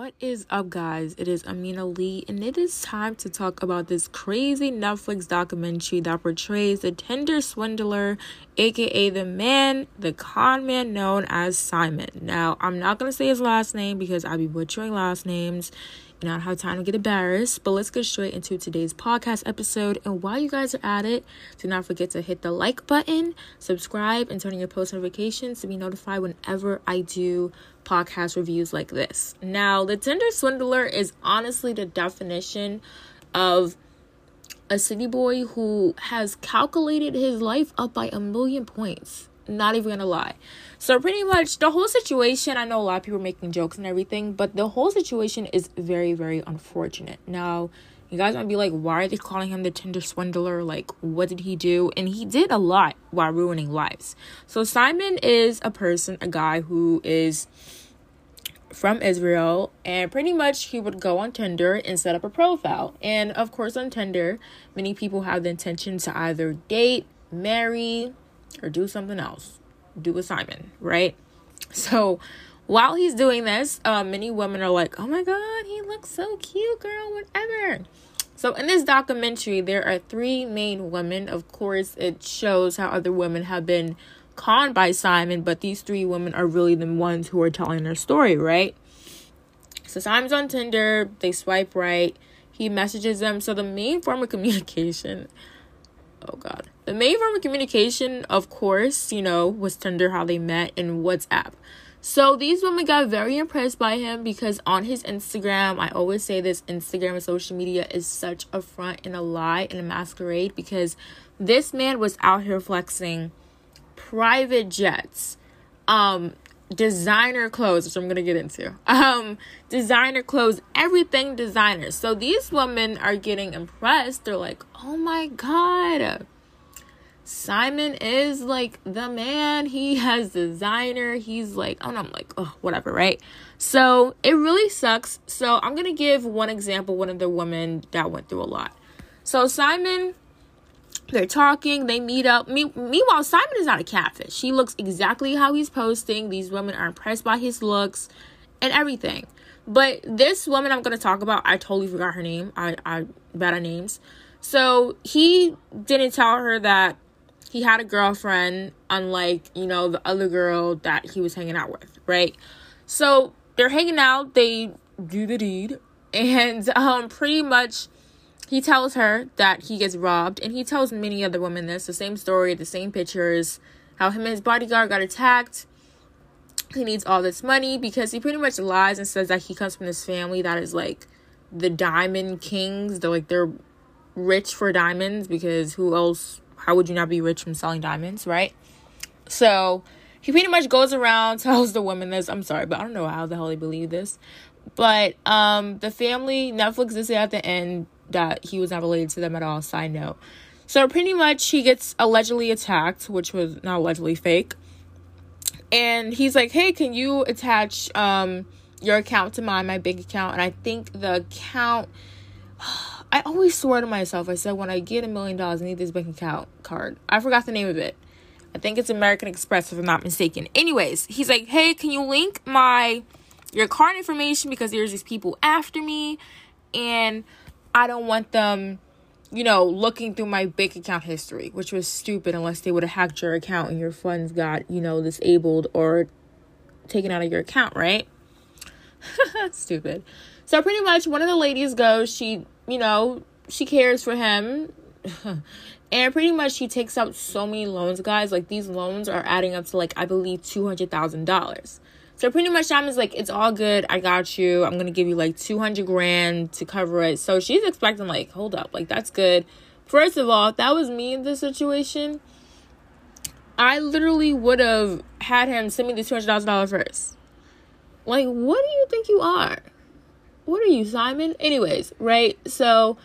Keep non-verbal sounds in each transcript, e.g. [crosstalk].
What is up, guys? It is Amina Lee, and it is time to talk about this crazy Netflix documentary that portrays the Tinder swindler, aka the man, the con man known as Simon. Now, I'm not gonna say his last name because I'll be butchering last names not have time to get embarrassed, but let's get straight into today's podcast episode. And while you guys are at it, do not forget to hit the like button, subscribe, and turn on your post notifications to be notified whenever I do podcast reviews like this. Now, the Tinder swindler is honestly the definition of a city boy who has calculated his life up by a million points. Not even gonna lie. So, pretty much the whole situation, I know a lot of people are making jokes and everything, but the whole situation is very, very unfortunate. Now, you guys might be like, why are they calling him the Tinder swindler? Like, what did he do? And he did a lot while ruining lives. So, Simon is a person, a guy who is from Israel, and pretty much he would go on Tinder and set up a profile. And of course, on Tinder, many people have the intention to either date, marry, or do something else. Do a Simon, right? So while he's doing this, uh, many women are like, oh my god, he looks so cute, girl, whatever. So in this documentary, there are three main women. Of course, it shows how other women have been conned by Simon, but these three women are really the ones who are telling their story, right? So Simon's on Tinder, they swipe right, he messages them. So the main form of communication, oh god, the main form of communication, of course, you know, was Tinder, how they met, and WhatsApp. So these women got very impressed by him because on his Instagram, I always say this Instagram and social media is such a front and a lie and a masquerade because this man was out here flexing private jets, um, designer clothes, which I'm gonna get into. Um, designer clothes, everything designer. So these women are getting impressed. They're like, oh my god. Simon is like the man. He has designer. He's like, oh no, I'm like, oh, whatever, right? So it really sucks. So I'm gonna give one example, one of the women that went through a lot. So Simon they're talking, they meet up. Me- meanwhile, Simon is not a catfish. He looks exactly how he's posting. These women are impressed by his looks and everything. But this woman I'm going to talk about, I totally forgot her name. I, I bad at names. So he didn't tell her that he had a girlfriend, unlike, you know, the other girl that he was hanging out with, right? So they're hanging out, they do the deed, [laughs] and um, pretty much he tells her that he gets robbed, and he tells many other women this the same story, the same pictures, how him and his bodyguard got attacked. He needs all this money because he pretty much lies and says that he comes from this family that is like the diamond kings. They're like they're rich for diamonds because who else? How would you not be rich from selling diamonds, right? So he pretty much goes around [laughs] tells the women this. I'm sorry, but I don't know how the hell they believe this. But um the family Netflix is at the end that he was not related to them at all. Side note. So pretty much he gets allegedly attacked, which was not allegedly fake. And he's like, "Hey, can you attach um your account to mine, my bank account?" And I think the account [sighs] I always swore to myself. I said when I get a million dollars, I need this bank account card. I forgot the name of it. I think it's American Express if I'm not mistaken. Anyways, he's like, "Hey, can you link my your card information because there's these people after me and I don't want them, you know, looking through my bank account history, which was stupid unless they would have hacked your account and your funds got, you know, disabled or taken out of your account, right? [laughs] stupid. So pretty much one of the ladies goes, she, you know, she cares for him. [laughs] and pretty much she takes out so many loans, guys. Like these loans are adding up to like I believe two hundred thousand dollars. So pretty much Simon's like, it's all good. I got you. I'm gonna give you like 200 grand to cover it. So she's expecting like, hold up, like that's good. First of all, if that was me in this situation, I literally would have had him send me the two hundred thousand dollars first. Like, what do you think you are? What are you, Simon? Anyways, right? So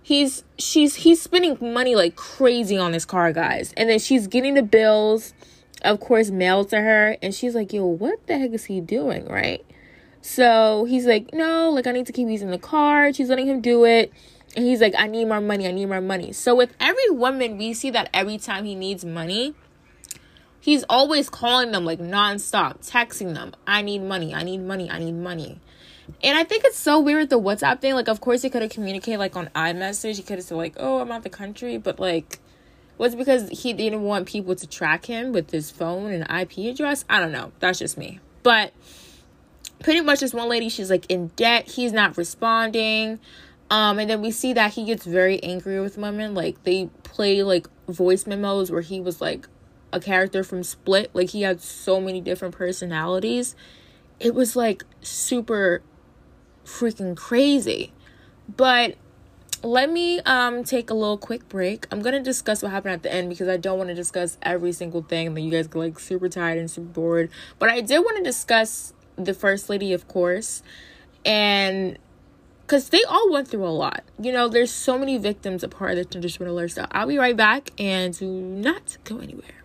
he's she's he's spending money like crazy on this car, guys, and then she's getting the bills of course, mailed to her. And she's like, yo, what the heck is he doing? Right. So he's like, no, like, I need to keep using the card. She's letting him do it. And he's like, I need more money. I need more money. So with every woman, we see that every time he needs money, he's always calling them like nonstop, texting them, I need money. I need money. I need money. And I think it's so weird the WhatsApp thing. Like, of course, he could have communicated like on iMessage. He could have said like, "Oh, I'm out of the country," but like, was because he didn't want people to track him with his phone and IP address? I don't know. That's just me. But pretty much, this one lady, she's like in debt. He's not responding. Um, and then we see that he gets very angry with women. Like they play like voice memos where he was like a character from Split. Like he had so many different personalities. It was like super freaking crazy. But let me um take a little quick break. I'm gonna discuss what happened at the end because I don't want to discuss every single thing that you guys get like super tired and super bored. But I did want to discuss the first lady, of course, and because they all went through a lot. You know, there's so many victims a part of the Tinder swindler. So I'll be right back and do not go anywhere.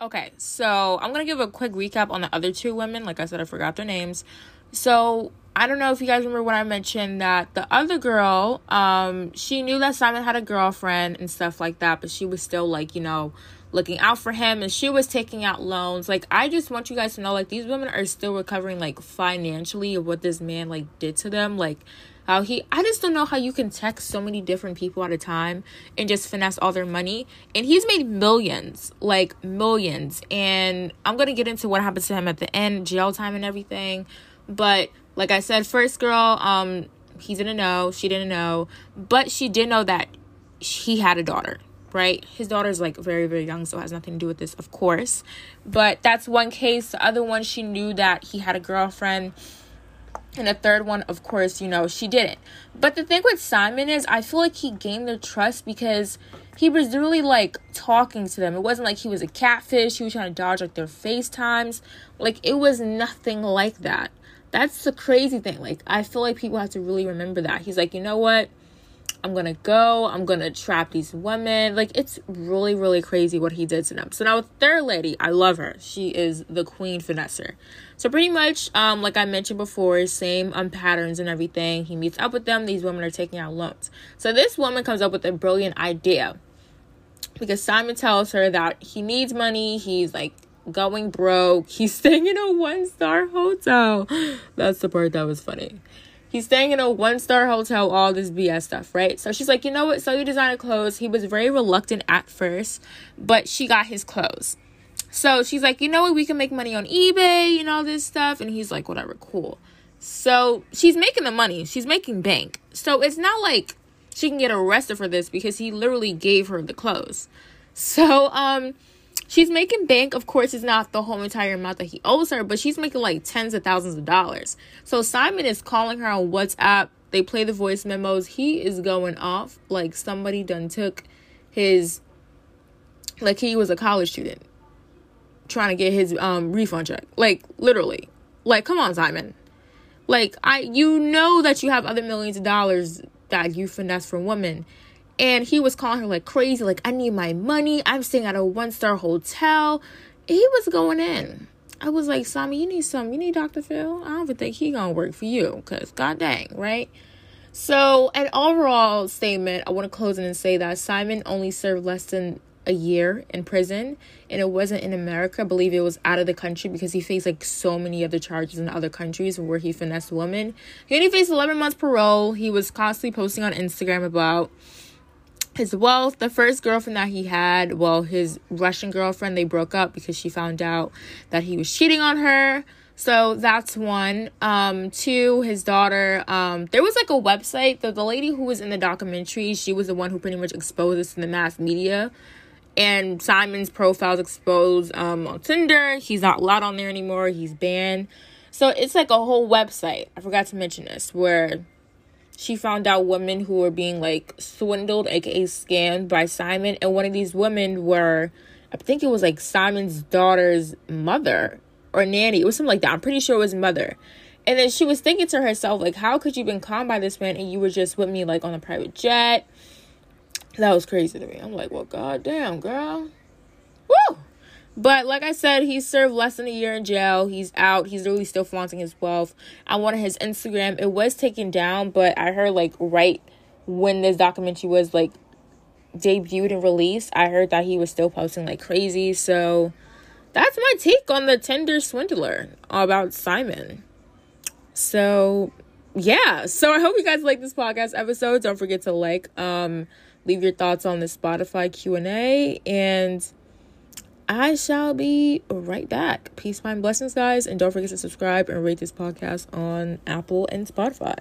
Okay, so I'm gonna give a quick recap on the other two women. Like I said, I forgot their names. So I don't know if you guys remember when I mentioned that the other girl, um, she knew that Simon had a girlfriend and stuff like that, but she was still like, you know, looking out for him and she was taking out loans. Like I just want you guys to know like these women are still recovering like financially of what this man like did to them. Like how he I just don't know how you can text so many different people at a time and just finesse all their money. And he's made millions, like millions. And I'm gonna get into what happened to him at the end, jail time and everything. But like I said, first girl, um, he didn't know, she didn't know, but she did know that he had a daughter, right? His daughter's like very, very young, so has nothing to do with this, of course. But that's one case. The other one, she knew that he had a girlfriend. And the third one, of course, you know, she didn't. But the thing with Simon is, I feel like he gained their trust because he was really like talking to them. It wasn't like he was a catfish. He was trying to dodge like their FaceTimes. Like it was nothing like that that's the crazy thing. Like, I feel like people have to really remember that. He's like, you know what? I'm gonna go. I'm gonna trap these women. Like, it's really, really crazy what he did to them. So now with third lady, I love her. She is the queen finesser. So pretty much, um, like I mentioned before, same um patterns and everything. He meets up with them. These women are taking out loans. So this woman comes up with a brilliant idea because Simon tells her that he needs money. He's like going broke. He's staying in a one star hotel. That's the part that was funny. He's staying in a one star hotel, all this BS stuff, right? So she's like, you know what? So you designer clothes. He was very reluctant at first, but she got his clothes. So she's like, you know what? We can make money on eBay and all this stuff. And he's like, whatever, cool. So she's making the money. She's making bank. So it's not like she can get arrested for this because he literally gave her the clothes. So, um, she's making bank of course is not the whole entire amount that he owes her but she's making like tens of thousands of dollars. So simon is calling her on whatsapp. They play the voice memos. He is going off like somebody done took his like he was a college student trying to get his um refund check. Like literally. Like come on simon. Like i you know that you have other millions of dollars that you finesse from women and he was calling her like crazy, like, I need my money. I'm staying at a one star hotel. He was going in. I was like, Sammy, you need some, you need Dr. Phil. I don't even think he gonna work for you, cause god dang, right? So, an overall statement, I want to close in and say that Simon only served less than a year in prison, and it wasn't in America. I believe it was out of the country because he faced like so many other charges in other countries where he finessed women. He only faced 11 months parole. He was constantly posting on Instagram about his wealth. The first girlfriend that he had well his russian girlfriend they broke up because she found out that he was cheating on her. So that's one. Um two his daughter. Um there was like a website. The, the lady who was in the documentary she was the one who pretty much exposed this in the mass media. And simon's profiles exposed um on tinder. He's not allowed on there anymore. He's banned. So it's like a whole website. I forgot to mention this where she found out women who were being like swindled, aka scammed by Simon. And one of these women were, I think it was like Simon's daughter's mother or nanny. It was something like that. I'm pretty sure it was mother. And then she was thinking to herself, like, how could you been conned by this man and you were just with me like on a private jet? That was crazy to me. I'm like, well, goddamn, girl. But like I said, he served less than a year in jail. He's out. He's really still flaunting his wealth. I wanted his Instagram. It was taken down, but I heard like right when this documentary was like debuted and released, I heard that he was still posting like crazy. So that's my take on the Tinder swindler about Simon. So yeah, so I hope you guys like this podcast episode. Don't forget to like, um, leave your thoughts on the Spotify Q and A, and I shall be right back. Peace, mind, blessings, guys, and don't forget to subscribe and rate this podcast on Apple and Spotify.